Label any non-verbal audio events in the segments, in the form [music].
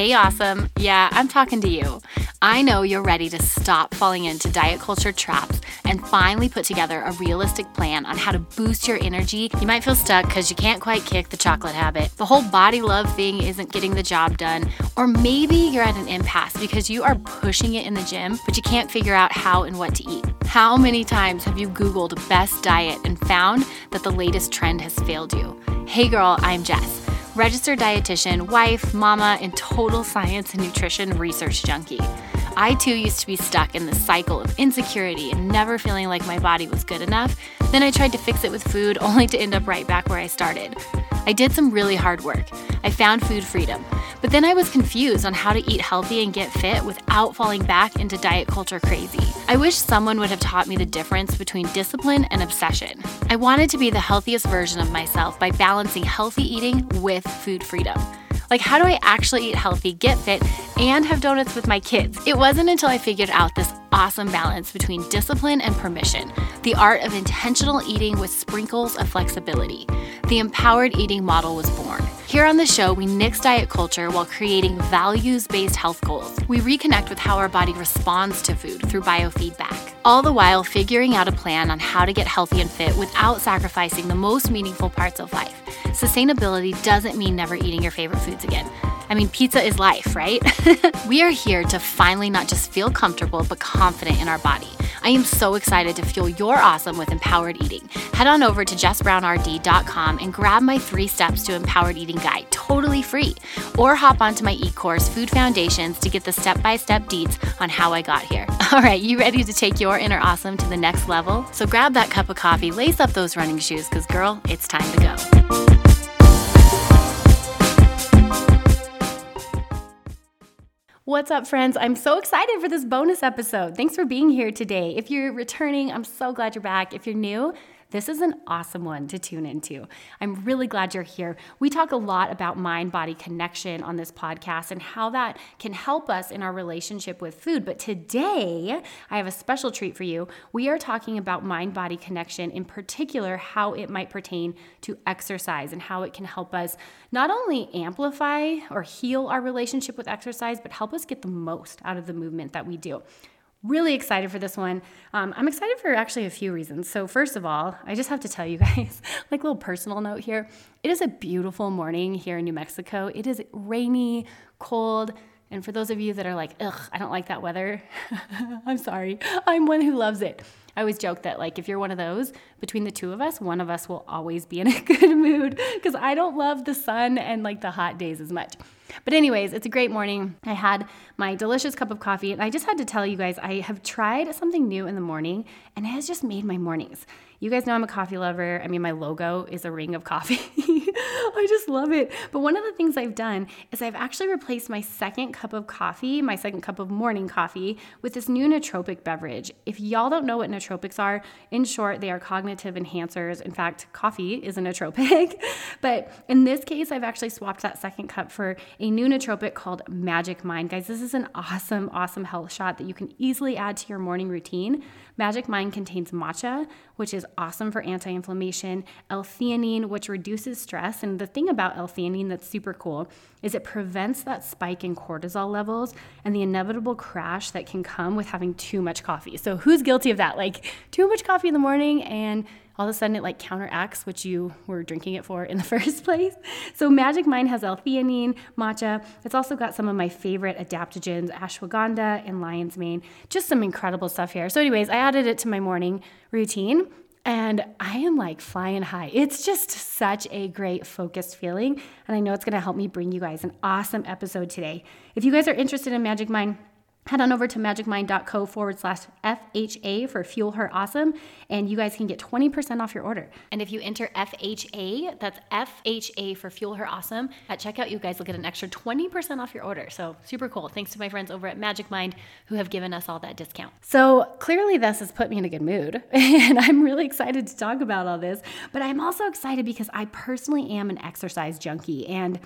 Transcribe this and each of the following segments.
Hey, awesome. Yeah, I'm talking to you. I know you're ready to stop falling into diet culture traps and finally put together a realistic plan on how to boost your energy. You might feel stuck because you can't quite kick the chocolate habit. The whole body love thing isn't getting the job done. Or maybe you're at an impasse because you are pushing it in the gym, but you can't figure out how and what to eat. How many times have you Googled best diet and found that the latest trend has failed you? Hey, girl, I'm Jess registered dietitian, wife, mama, and total science and nutrition research junkie. I too used to be stuck in the cycle of insecurity and never feeling like my body was good enough. Then I tried to fix it with food, [laughs] only to end up right back where I started. I did some really hard work. I found food freedom. But then I was confused on how to eat healthy and get fit without falling back into diet culture crazy. I wish someone would have taught me the difference between discipline and obsession. I wanted to be the healthiest version of myself by balancing healthy eating with food freedom. Like, how do I actually eat healthy, get fit, and have donuts with my kids? It wasn't until I figured out this awesome balance between discipline and permission, the art of intentional eating with sprinkles of flexibility. The empowered eating model was born. Here on the show, we nix diet culture while creating values based health goals. We reconnect with how our body responds to food through biofeedback, all the while figuring out a plan on how to get healthy and fit without sacrificing the most meaningful parts of life. Sustainability doesn't mean never eating your favorite foods again. I mean, pizza is life, right? [laughs] we are here to finally not just feel comfortable, but confident in our body. I am so excited to fuel your awesome with empowered eating. Head on over to jessbrownrd.com and grab my three steps to empowered eating guide totally free. Or hop onto my e course, Food Foundations, to get the step by step deets on how I got here. [laughs] All right, you ready to take your inner awesome to the next level? So grab that cup of coffee, lace up those running shoes, because girl, it's time to go. What's up, friends? I'm so excited for this bonus episode. Thanks for being here today. If you're returning, I'm so glad you're back. If you're new, this is an awesome one to tune into. I'm really glad you're here. We talk a lot about mind body connection on this podcast and how that can help us in our relationship with food. But today, I have a special treat for you. We are talking about mind body connection, in particular, how it might pertain to exercise and how it can help us not only amplify or heal our relationship with exercise, but help us get the most out of the movement that we do. Really excited for this one. Um, I'm excited for actually a few reasons. So, first of all, I just have to tell you [laughs] guys, like a little personal note here. It is a beautiful morning here in New Mexico. It is rainy, cold, and for those of you that are like, ugh, I don't like that weather, [laughs] I'm sorry. I'm one who loves it. I always joke that, like, if you're one of those, between the two of us, one of us will always be in a [laughs] good mood because I don't love the sun and like the hot days as much. But, anyways, it's a great morning. I had my delicious cup of coffee, and I just had to tell you guys I have tried something new in the morning, and it has just made my mornings. You guys know I'm a coffee lover. I mean, my logo is a ring of coffee. [laughs] [laughs] I just love it. But one of the things I've done is I've actually replaced my second cup of coffee, my second cup of morning coffee, with this new nootropic beverage. If y'all don't know what nootropics are, in short, they are cognitive enhancers. In fact, coffee is a nootropic. [laughs] but in this case, I've actually swapped that second cup for a new nootropic called Magic Mind. Guys, this is an awesome, awesome health shot that you can easily add to your morning routine. Magic Mind contains matcha, which is awesome for anti inflammation, L theanine, which reduces stress. And the thing about L theanine that's super cool is it prevents that spike in cortisol levels and the inevitable crash that can come with having too much coffee. So, who's guilty of that? Like, too much coffee in the morning and all of a sudden it like counteracts what you were drinking it for in the [laughs] first place. So Magic Mind has L-theanine, matcha. It's also got some of my favorite adaptogens, ashwagandha and lion's mane. Just some incredible stuff here. So anyways, I added it to my morning routine and I am like flying high. It's just such a great focused feeling. And I know it's going to help me bring you guys an awesome episode today. If you guys are interested in Magic Mind, head on over to magicmind.co forward slash FHA for Fuel Her Awesome, and you guys can get 20% off your order. And if you enter FHA, that's FHA for Fuel Her Awesome, at checkout, you guys will get an extra 20% off your order. So super cool. Thanks to my friends over at Magic Mind who have given us all that discount. So clearly, this has put me in a good mood, [laughs] and I'm really excited to talk about all this. But I'm also excited because I personally am an exercise junkie, and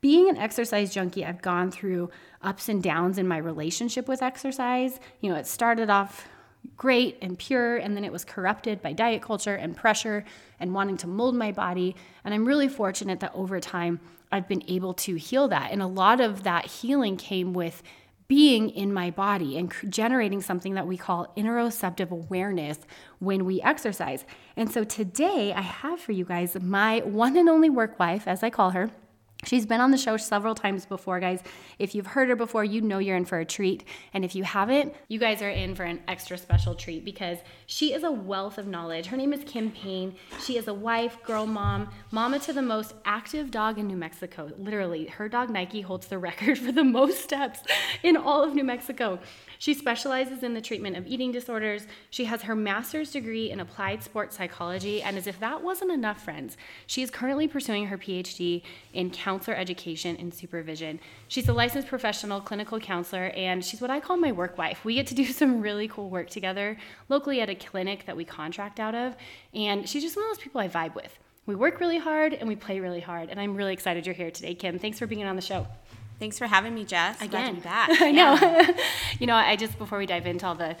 being an exercise junkie, I've gone through ups and downs in my relationship with exercise. You know, it started off great and pure, and then it was corrupted by diet culture and pressure and wanting to mold my body. And I'm really fortunate that over time, I've been able to heal that. And a lot of that healing came with being in my body and generating something that we call interoceptive awareness when we exercise. And so today I have for you guys my one and only work wife, as I call her. She's been on the show several times before, guys. If you've heard her before, you know you're in for a treat. And if you haven't, you guys are in for an extra special treat because she is a wealth of knowledge. Her name is Kim Payne. She is a wife, girl mom, mama to the most active dog in New Mexico. Literally, her dog Nike holds the record [laughs] for the most steps in all of New Mexico. She specializes in the treatment of eating disorders. She has her master's degree in applied sports psychology. And as if that wasn't enough, friends, she is currently pursuing her PhD in counselor education and supervision. She's a licensed professional clinical counselor, and she's what I call my work wife. We get to do [laughs] some really cool work together locally at a clinic that we contract out of. And she's just one of those people I vibe with. We work really hard and we play really hard. And I'm really excited you're here today, Kim. Thanks for being on the show. Thanks for having me, Jess. Again. Glad to be back. [laughs] I know. [laughs] you know, I just before we dive into all the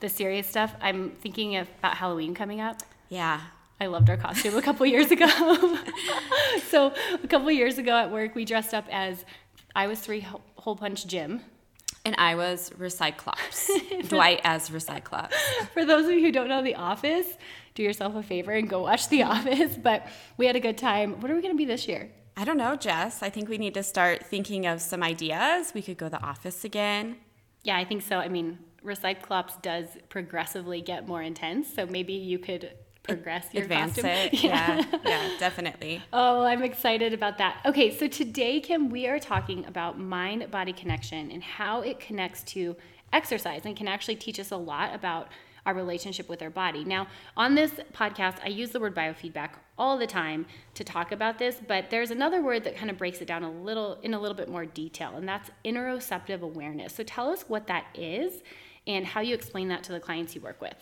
the serious stuff, I'm thinking about Halloween coming up. Yeah. I loved our costume a couple years ago. [laughs] so a couple years ago at work, we dressed up as I was three hole punch Jim. And I was Recyclops. Dwight as Recyclops. For those of you who don't know The Office, do yourself a favor and go watch The Office. But we had a good time. What are we going to be this year? I don't know, Jess. I think we need to start thinking of some ideas. We could go to the office again. Yeah, I think so. I mean, Recyclops does progressively get more intense, so maybe you could progress your advance costume. it. Yeah. [laughs] yeah, yeah, definitely. Oh, I'm excited about that. Okay, so today, Kim, we are talking about mind body connection and how it connects to exercise and can actually teach us a lot about our relationship with our body. Now, on this podcast, I use the word biofeedback all the time to talk about this, but there's another word that kind of breaks it down a little in a little bit more detail, and that's interoceptive awareness. So tell us what that is and how you explain that to the clients you work with.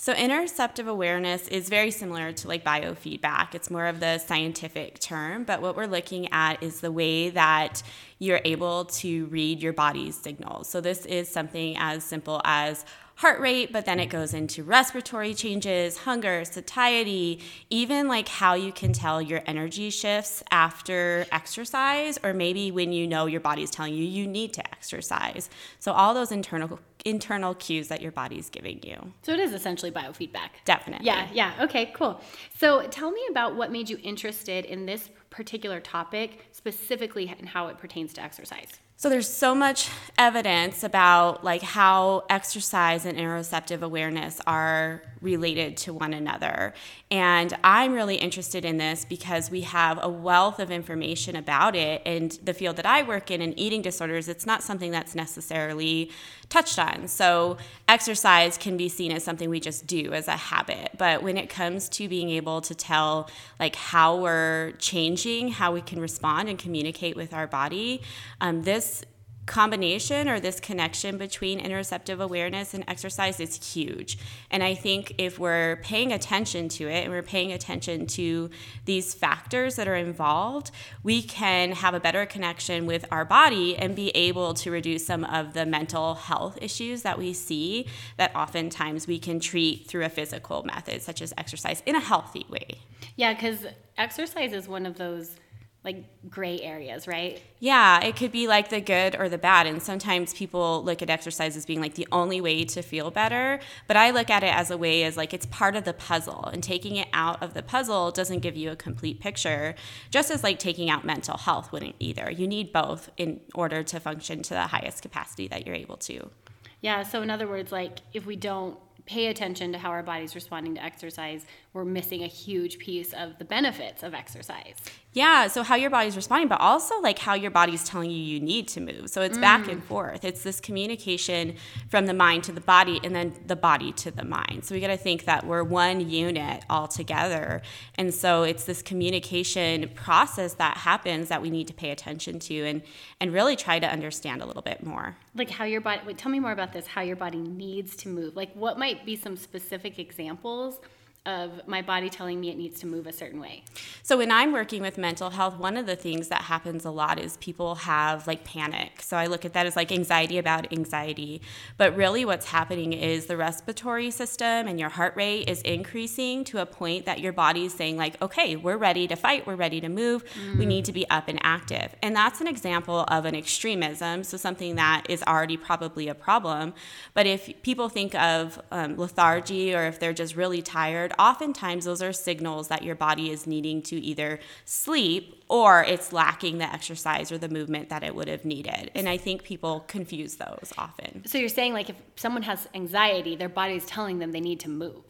So, interoceptive awareness is very similar to like biofeedback. It's more of the scientific term, but what we're looking at is the way that you're able to read your body's signals. So, this is something as simple as heart rate, but then it goes into respiratory changes, hunger, satiety, even like how you can tell your energy shifts after exercise, or maybe when you know your body's telling you you need to exercise. So, all those internal internal cues that your body's giving you. So it is essentially biofeedback. Definitely. Yeah, yeah. Okay, cool. So tell me about what made you interested in this particular topic, specifically and how it pertains to exercise. So there's so much evidence about like how exercise and interoceptive awareness are related to one another. And I'm really interested in this because we have a wealth of information about it and the field that I work in in eating disorders, it's not something that's necessarily touched on. So exercise can be seen as something we just do as a habit, but when it comes to being able to tell like how we're changing, how we can respond and communicate with our body, um, this combination or this connection between interoceptive awareness and exercise is huge. And I think if we're paying attention to it and we're paying attention to these factors that are involved, we can have a better connection with our body and be able to reduce some of the mental health issues that we see that oftentimes we can treat through a physical method, such as exercise, in a healthy way. Yeah, because exercise is one of those like gray areas, right? Yeah, it could be like the good or the bad. And sometimes people look at exercise as being like the only way to feel better. But I look at it as a way as like it's part of the puzzle. And taking it out of the puzzle doesn't give you a complete picture, just as like taking out mental health wouldn't either. You need both in order to function to the highest capacity that you're able to. Yeah, so in other words, like if we don't pay attention to how our body's responding to exercise, we're missing a huge piece of the benefits of exercise. Yeah, so how your body's responding, but also like how your body's telling you you need to move. So it's mm. back and forth. It's this communication from the mind to the body and then the body to the mind. So we got to think that we're one unit all together. And so it's this communication process that happens that we need to pay attention to and and really try to understand a little bit more. Like how your body wait, tell me more about this, how your body needs to move. Like what might be some specific examples of my body telling me it needs to move a certain way? So when I'm working with mental health, one of the things that happens a lot is people have like panic. So I look at that as like anxiety about anxiety. But really what's happening is the respiratory system and your heart rate is increasing to a point that your body is saying like, "Okay, we're ready to fight, we're ready to move. Mm. We need to be up and active." And that's an example of an extremism, so something that is already probably a problem. But if people think of um, lethargy or if they're just really tired, oftentimes those are signals that your body is needing to either sleep or it's lacking the exercise or the movement that it would have needed. And I think people confuse those often. So you're saying like if someone has anxiety, their body is telling them they need to move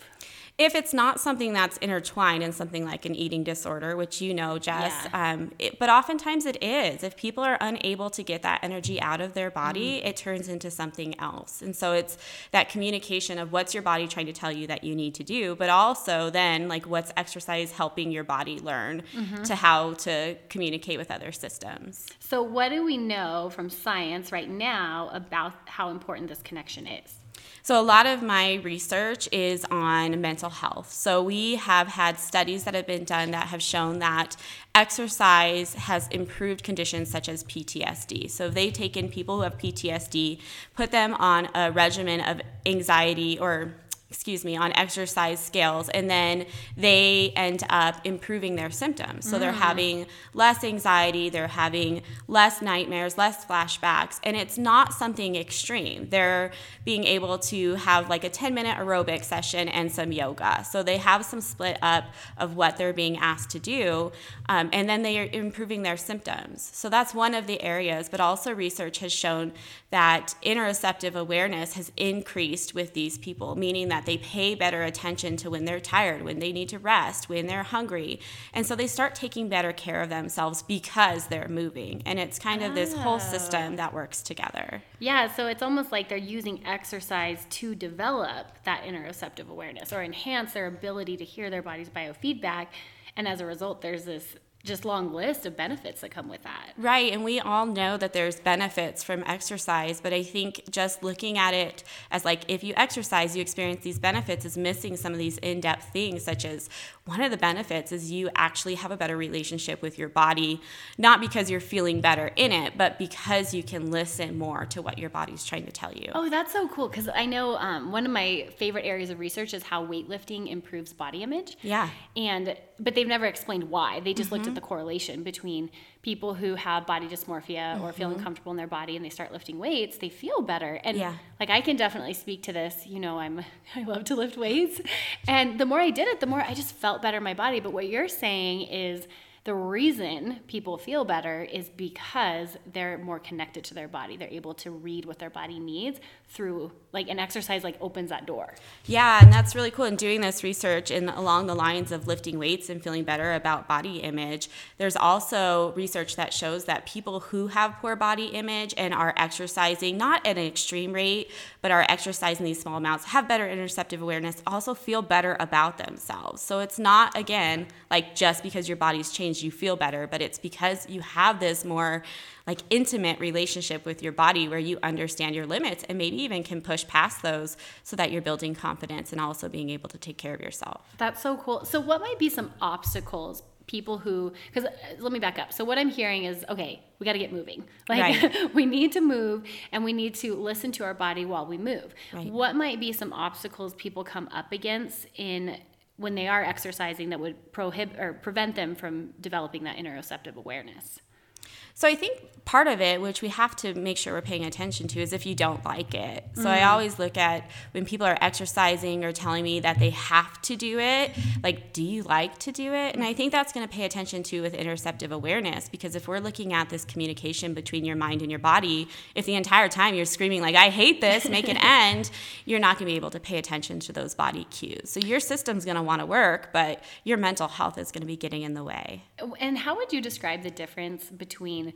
if it's not something that's intertwined in something like an eating disorder, which you know, Jess, yeah. um, it, but oftentimes it is. If people are unable to get that energy out of their body, mm. it turns into something else. And so it's that communication of what's your body trying to tell you that you need to do, but also then like what's exercise helping your body learn mm-hmm. to how to communicate with other systems. So, what do we know from science right now about how important this connection is? So, a lot of my research is on mental health. So, we have had studies that have been done that have shown that exercise has improved conditions such as PTSD. So, they've taken people who have PTSD, put them on a regimen of anxiety or excuse me, on exercise scales, and then they end up improving their symptoms. So mm. they're having less anxiety, they're having less nightmares, less flashbacks, and it's not something extreme. They're being able to have like a 10 minute aerobic session and some yoga. So they have some split up of what they're being asked to do, um, and then they are improving their symptoms. So that's one of the areas, but also research has shown that interoceptive awareness has increased with these people, meaning that they pay better attention to when they're tired, when they need to rest, when they're hungry. And so they start taking better care of themselves because they're moving. And it's kind of oh. this whole system that works together. Yeah, so it's almost like they're using exercise to develop that interoceptive awareness or enhance their ability to hear their body's biofeedback. And as a result, there's this just long list of benefits that come with that. Right, and we all know that there's benefits from exercise, but I think just looking at it as like if you exercise, you experience these benefits is missing some of these in-depth things such as one of the benefits is you actually have a better relationship with your body, not because you're feeling better in it, but because you can listen more to what your body's trying to tell you. Oh, that's so cool because I know um, one of my favorite areas of research is how weightlifting improves body image. Yeah. And but they've never explained why. They just mm-hmm. looked at mm-hmm. the correlation between people who have body dysmorphia mm-hmm. or feel uncomfortable in their body and they start lifting weights, they feel better. And yeah. like I can definitely speak to this. You know, I'm [laughs] I love to lift weights. And the more I did it, the more I just felt better in my body. But what you're saying is the reason people feel better is because they're more connected to their body. They're able to read what their body needs through like an exercise like opens that door. Yeah, and that's really cool. In doing this research and along the lines of lifting weights and feeling better about body image, there's also research that shows that people who have poor body image and are exercising not at an extreme rate, but are exercising these small amounts, have better interoceptive awareness, also feel better about themselves. So it's not again like just because your body's changed you feel better, but it's because you have this more like intimate relationship with your body where you understand your limits and maybe even can push past those so that you're building confidence and also being able to take care of yourself. That's so cool. So what might be some obstacles people who because uh, let me back up so what i'm hearing is okay we got to get moving [laughs] like right. [laughs] we need to move and we need to listen to our body while we move right. what might be some obstacles people come up against in when they are exercising that would prohibit or prevent them from developing that interoceptive awareness so I think part of it, which we have to make sure we're paying attention to, is if you don't like it. So mm. I always look at when people are exercising or telling me that they have to do it, like, do you like to do it? And I think that's going to pay attention to with interoceptive awareness because if we're looking at this communication between your mind and your body, if the entire time you're screaming, like, I hate this, make an [laughs] end, you're not going to be able to pay attention to those body cues. So your system's going to want to work, but your mental health is going to be getting in the way. And how would you describe the difference between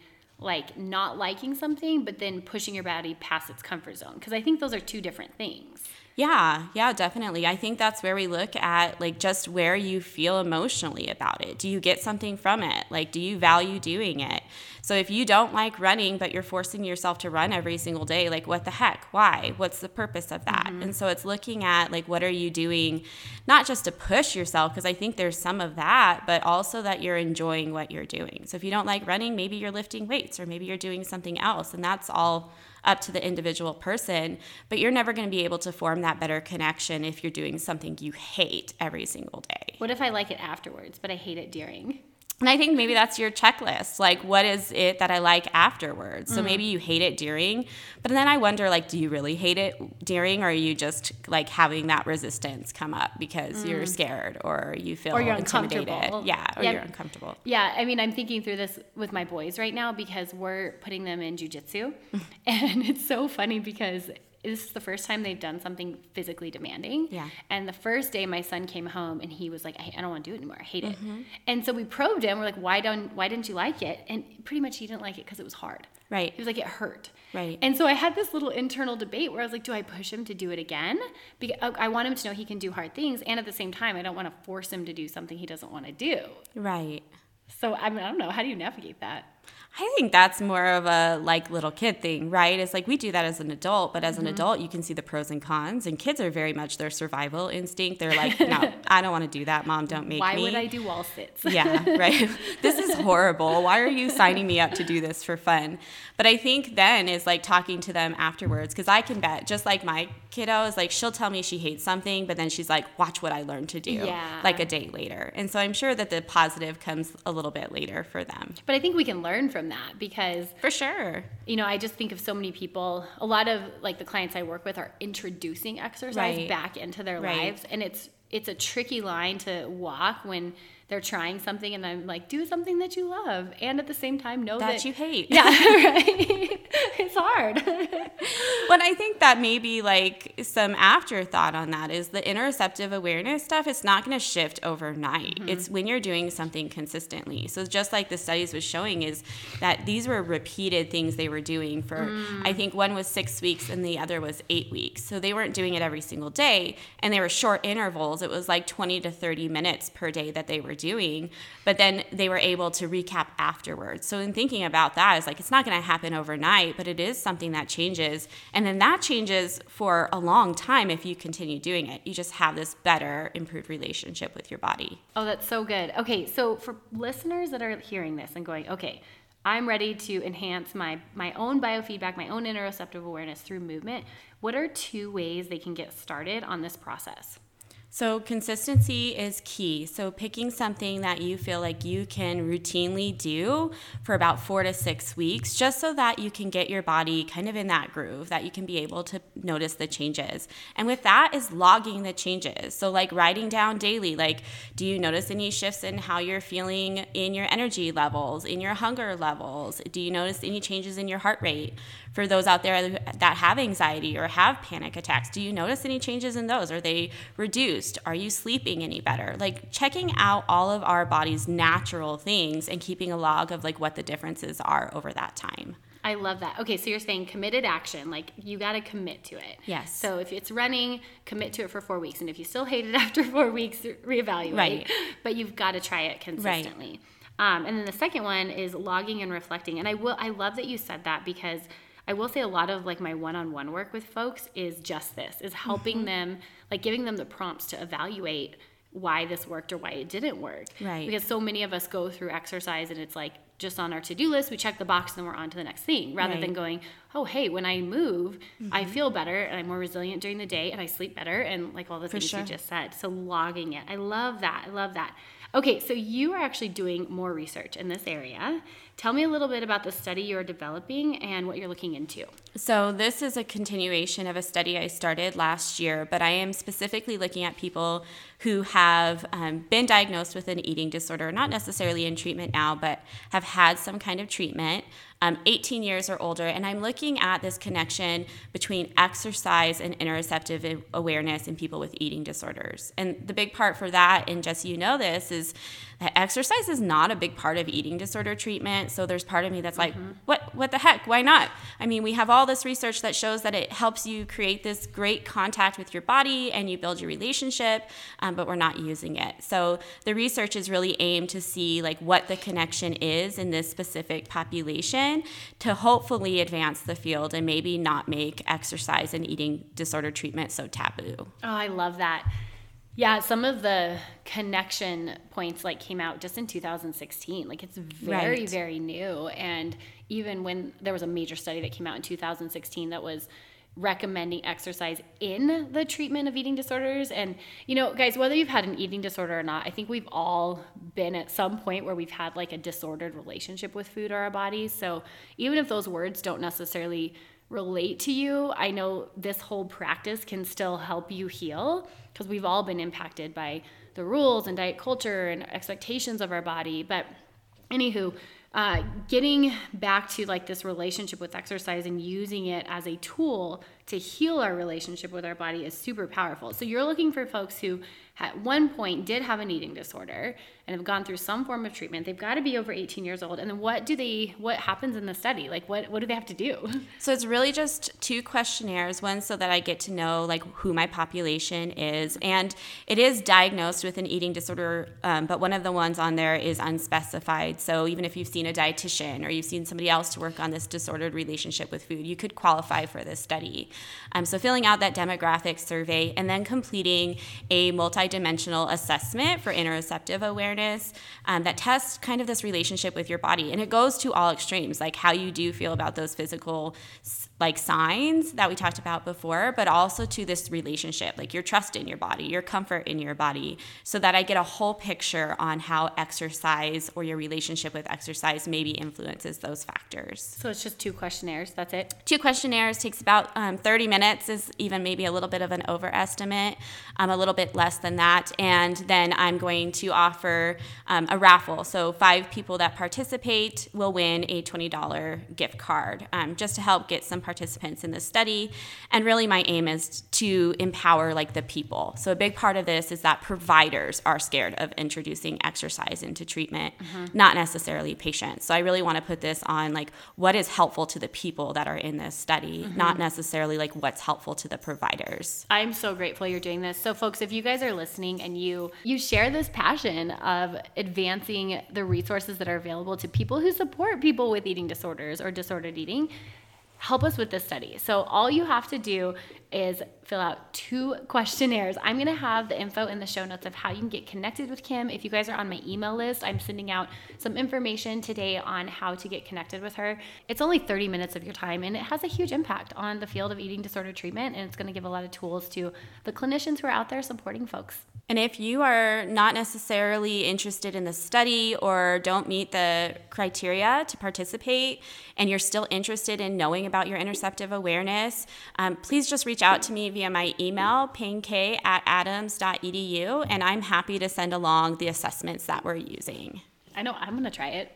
like not liking something, but then pushing your body past its comfort zone? Because I think those are two different things. Yeah, yeah, definitely. I think that's where we look at like just where you feel emotionally about it. Do you get something from it? Like, do you value doing it? So if you don't like running, but you're forcing yourself to run every single day, like what the heck? Why? What's the purpose of that? Mm-hmm. And so it's looking at like what are you doing, not just to push yourself, because I think there's some of that, but also that you're enjoying what you're doing. So if you don't like running, maybe you're lifting weights or maybe you're doing something else. And that's all up to the individual person, but you're never going to be able to form that better connection if you're doing something you hate every single day. What if I like it afterwards, but I hate it during? And I think maybe that's your checklist. Like, what is it that I like afterwards? So mm. maybe you hate it during, but then I wonder, like, do you really hate it during, or are you just like having that resistance come up because mm. you're scared or you feel or you're intimidated? Uncomfortable. Yeah, or yeah. you're uncomfortable. Yeah, I mean, I'm thinking through this with my boys right now because we're putting them in jujitsu, [laughs] and it's so funny because this is the first time they've done something physically demanding. Yeah. And the first day my son came home and he was like, I, I don't want to do it anymore. I hate mm-hmm. it. And so we probed him. We're like, why don't why didn't you like it? And pretty much he didn't like it because it was hard. Right. He was like, it hurt. Right. And so I had this little internal debate where I was like, do I push him to do it again? Because I want him to know he can do hard things, and at the same time, I don't want to force him to do something he doesn't want to do. Right. So I mean, I don't know. How do you navigate that? I think that's more of a like little kid thing, right? It's like we do that as an adult, but as mm-hmm. an adult, you can see the pros and cons. And kids are very much their survival instinct. They're like, no, [laughs] I don't want to do that. Mom, don't make Why me. Why would I do wall sits? yeah, [laughs] right. this is horrible. Why are you signing me up to do this for fun? But I think then is like talking to them afterwards because I can bet, just like my kiddo is like, she'll tell me she hates something, but then she's like, watch what I learned to do, yeah. like a day later. And so I'm sure that the positive comes a little bit later for them. But I think we can learn from that because for sure, you know, I just think of so many people. A lot of like the clients I work with are introducing exercise right. back into their right. lives, and it's it's a tricky line to walk when they're trying something and I'm like, do something that you love and at the same time know that, that you hate. Yeah, [laughs] [laughs] right. it's hard. but I think that maybe like some afterthought on that is the interoceptive awareness stuff, it's not gonna shift overnight. Mm-hmm. It's when you're doing something consistently. So just like the studies was showing is that these were repeated things they were doing for mm. I think one was six weeks and the other was eight weeks. So they weren't doing it every single day and they were short intervals. It was like 20 to 30 minutes per day that they were doing, but then they were able to recap afterwards. So in thinking about that, it's like it's not going to happen overnight, but it is something that changes. And then that changes for a long time if you continue doing it. You just have this better, improved relationship with your body. Oh, that's so good. Okay, so for listeners that are hearing this and going, okay, I'm ready to enhance my my own biofeedback, my own interoceptive awareness through movement. What are two ways they can get started on this process? So, consistency is key. So, picking something that you feel like you can routinely do for about four to six weeks, just so that you can get your body kind of in that groove, that you can be able to notice the changes. And with that is logging the changes. So, like writing down daily, like, do you notice any shifts in how you're feeling in your energy levels, in your hunger levels? Do you notice any changes in your heart rate? For those out there that have anxiety or have panic attacks, do you notice any changes in those? Are they reduced? Are you sleeping any better? Like checking out all of our body's natural things and keeping a log of like what the differences are over that time. I love that. Okay, so you're saying committed action, like you got to commit to it. Yes. So if it's running, commit to it for four weeks, and if you still hate it [laughs] after four weeks, reevaluate. Right. But you've got to try it consistently. Right. Um, and then the second one is logging and reflecting. And I will, I love that you said that because I will say a lot of like my one-on-one work with folks is just this, is helping mm-hmm. them, like giving them the prompts to evaluate why this worked or why it didn't work. Right. Because so many of us go through exercise and it's like just on our to-do list, we check the box and then we're on to the next thing rather right. than going, oh, hey, when I move, mm-hmm. I feel better and I'm more resilient during the day and I sleep better and like all the For things sure. you just said. So logging it. I love that. I love that. Okay, so you are actually doing more research in this area. Tell me a little bit about the study you're developing and what you're looking into. So, this is a continuation of a study I started last year, but I am specifically looking at people who have um, been diagnosed with an eating disorder, not necessarily in treatment now, but have had some kind of treatment um, 18 years or older, and I'm looking at this connection between exercise and interoceptive awareness in people with eating disorders. And the big part for that, and Jesse, you know this, is exercise is not a big part of eating disorder treatment. So there's part of me that's like, mm-hmm. what, what the heck? Why not? I mean, we have all this research that shows that it helps you create this great contact with your body and you build your relationship, um, but we're not using it. So the research is really aimed to see like what the connection is in this specific population to hopefully advance the field and maybe not make exercise and eating disorder treatment so taboo. Oh, I love that. Yeah, some of the connection points like came out just in 2016. Like it's very right. very new and even when there was a major study that came out in 2016 that was recommending exercise in the treatment of eating disorders. And, you know, guys, whether you've had an eating disorder or not, I think we've all been at some point where we've had like a disordered relationship with food or our bodies. So even if those words don't necessarily relate to you, I know this whole practice can still help you heal because we've all been impacted by the rules and diet culture and expectations of our body. But, anywho, uh, getting back to like this relationship with exercise and using it as a tool to heal our relationship with our body is super powerful. So you're looking for folks who at one point did have an eating disorder and have gone through some form of treatment. They've got to be over 18 years old. And then what do they what happens in the study? Like what what do they have to do? So it's really just two questionnaires. One so that i get to know like who my population is. And it is diagnosed with an eating disorder um, but one of the ones on there is unspecified. So even if you've seen a dietitian or you've seen somebody else to work on this disordered relationship with food you could qualify for this study um, so filling out that demographic survey and then completing a multi multidimensional assessment for interoceptive awareness um, that tests kind of this relationship with your body. And it goes to all extremes, like how you do feel about those physical like signs that we talked about before, but also to this relationship, like your trust in your body, your comfort in your body, so that I get a whole picture on how exercise or your relationship with exercise maybe influences those factors. So it's just two questionnaires, that's it? Two questionnaires takes about um, 30 minutes, is even maybe a little bit of an overestimate, um, a little bit less than that. And then I'm going to offer um, a raffle. So five people that participate will win a $20 gift card um, just to help get some participants in the study. And really, my aim is to empower like the people. So a big part of this is that providers are scared of introducing exercise into treatment, mm-hmm. not necessarily patients. So I really want to put this on like what is helpful to the people that are in this study, mm-hmm. not necessarily like what's helpful to the providers. I'm so grateful you're doing this. So folks, if you guys are listening and you you share this passion of advancing the resources that are available to people who support people with eating disorders or disordered eating, help us with this study. So all you have to do is fill out two questionnaires. I'm going to have the info in the show notes of how you can get connected with Kim. If you guys are on my email list, I'm sending out some information today on how to get connected with her. It's only 30 minutes of your time and it has a huge impact on the field of eating disorder treatment and it's going to give a lot of tools to the clinicians who are out there supporting folks. And if you are not necessarily interested in the study or don't meet the criteria to participate and you're still interested in knowing about your interoceptive awareness, um, please just reach out to me via my email, paynek at adams.edu, and I'm happy to send along the assessments that we're using. I know, I'm going to try it.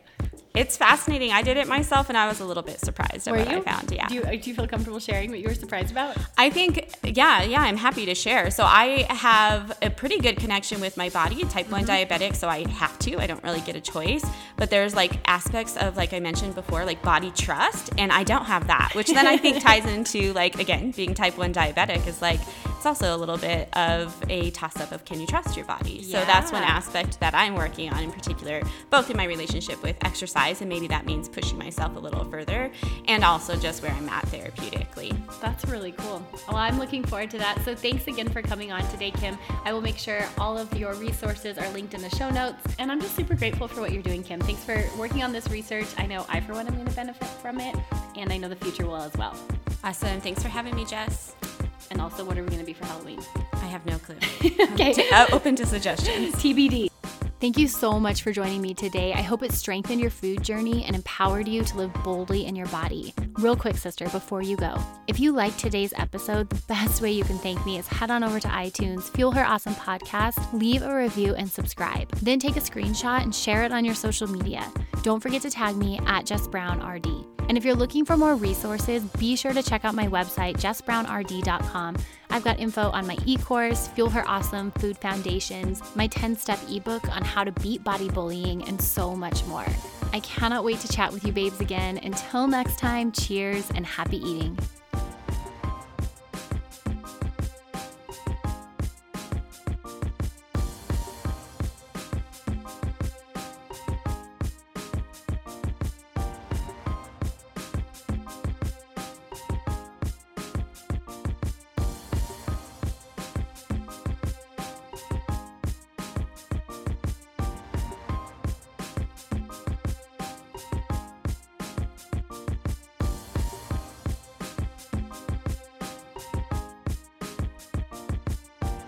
It's fascinating. I did it myself, and I was a little bit surprised at were what you? I found. Yeah. Do you, do you feel comfortable sharing what you were surprised about? I think, yeah, yeah, I'm happy to share. So I have a pretty good connection with my body. Type one mm-hmm. diabetic, so I have to. I don't really get a choice. But there's like aspects of, like I mentioned before, like body trust, and I don't have that, which then I think [laughs] ties into like again being type one diabetic is like it's also a little bit of a toss up of can you trust your body. Yeah. So that's one aspect that I'm working on in particular, both in my relationship with exercise and maybe that means pushing myself a little further and also just where I'm at therapeutically. That's really cool. Well, I'm looking forward to that. So thanks again for coming on today, Kim. I will make sure all of your resources are linked in the show notes. And I'm just super grateful for what you're doing, Kim. Thanks for working on this research. I know I, for one, am going to benefit from it, and I know the future will as well. Awesome. Thanks for having me, Jess. And also, what are we going to be for Halloween? I have no clue. [laughs] okay. [laughs] uh, open to suggestions. TBD. Thank you so much for joining me today. I hope it strengthened your food journey and empowered you to live boldly in your body. Real quick, sister, before you go, if you liked today's episode, the best way you can thank me is head on over to iTunes, Fuel Her Awesome Podcast, leave a review, and subscribe. Then take a screenshot and share it on your social media. Don't forget to tag me at Jess Brown RD. And if you're looking for more resources, be sure to check out my website, jessbrownrd.com. I've got info on my e course, Fuel Her Awesome Food Foundations, my 10 step ebook on how to beat body bullying, and so much more. I cannot wait to chat with you, babes, again. Until next time, cheers and happy eating.